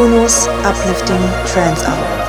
Kunos Uplifting Trance Hour.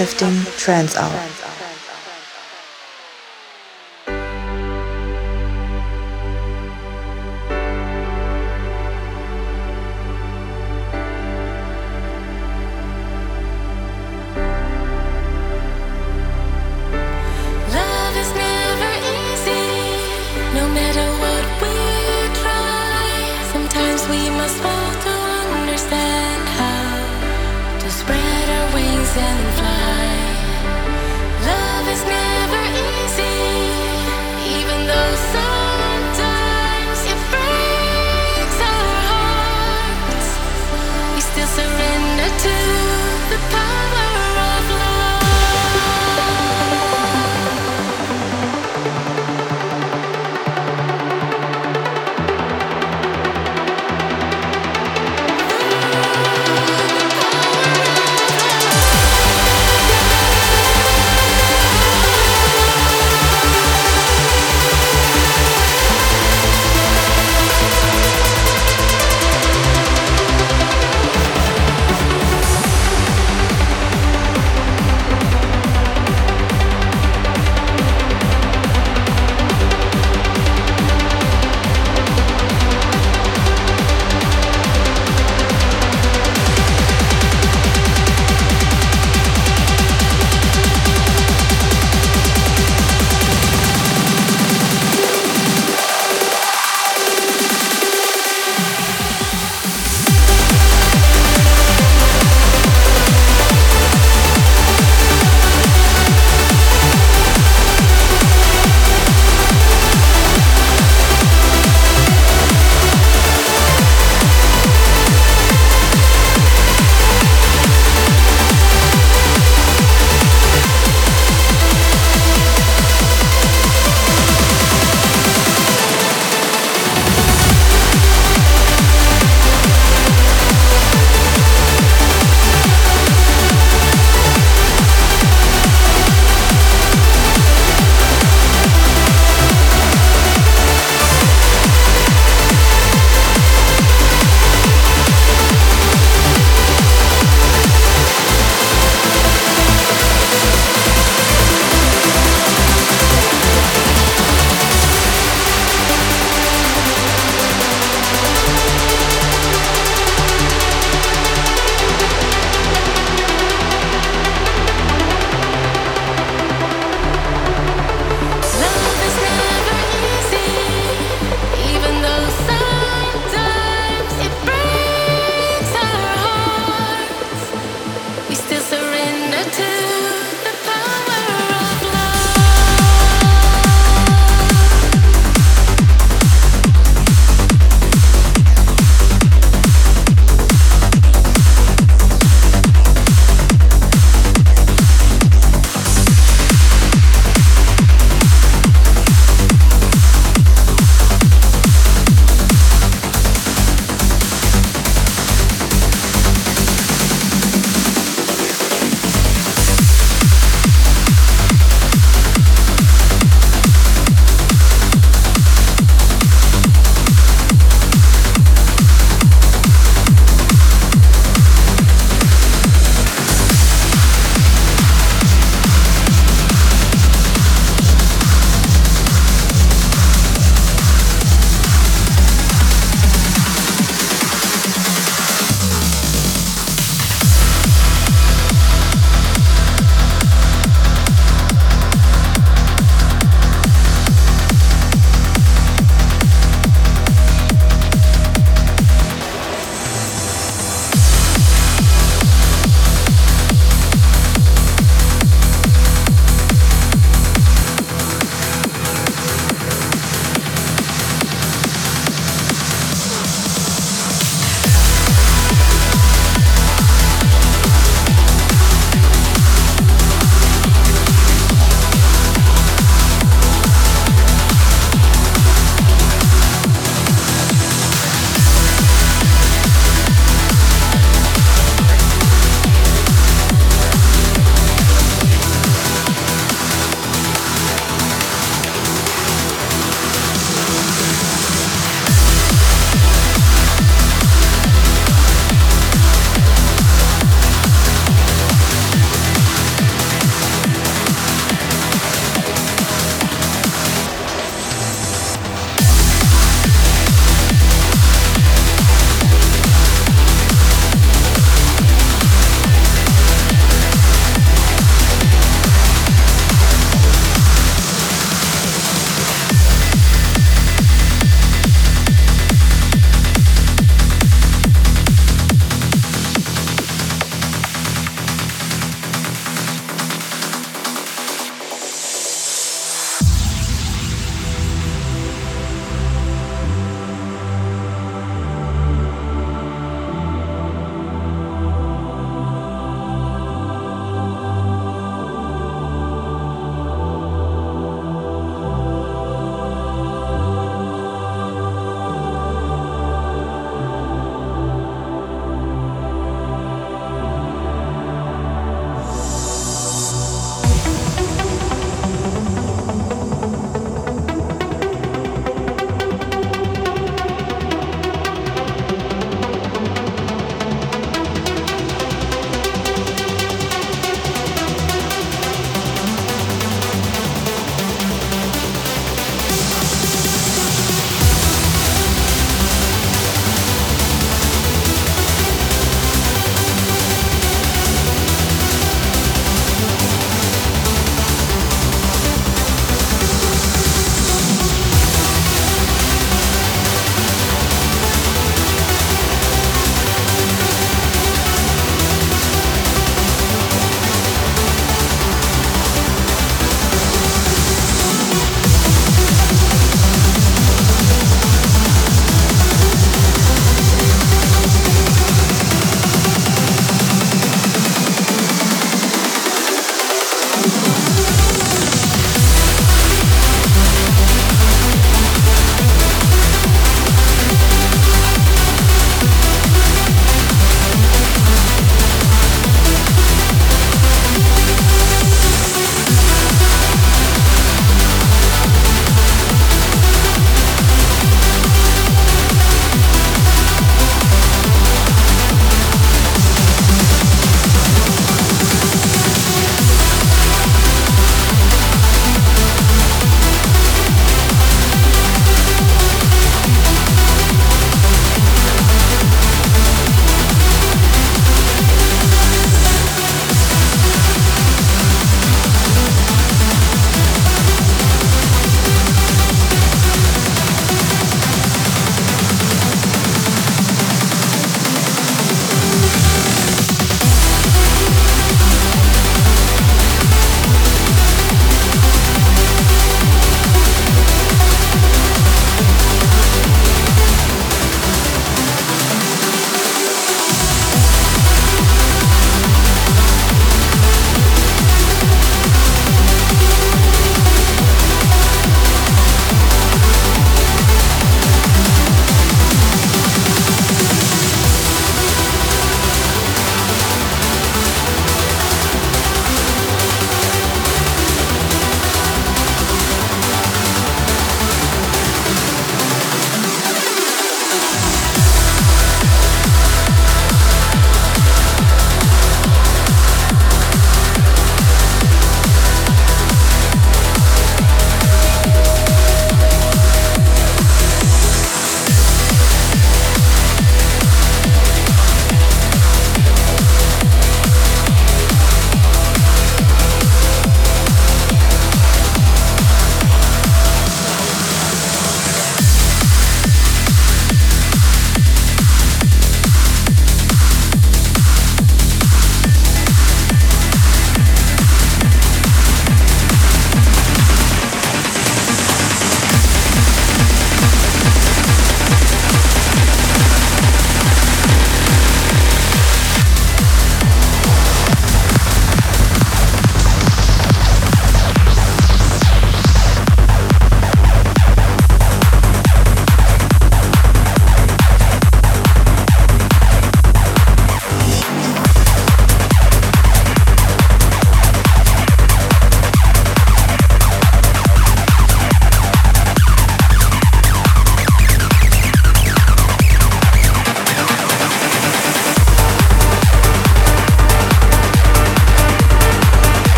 Uplifting trance hour. surrender to the power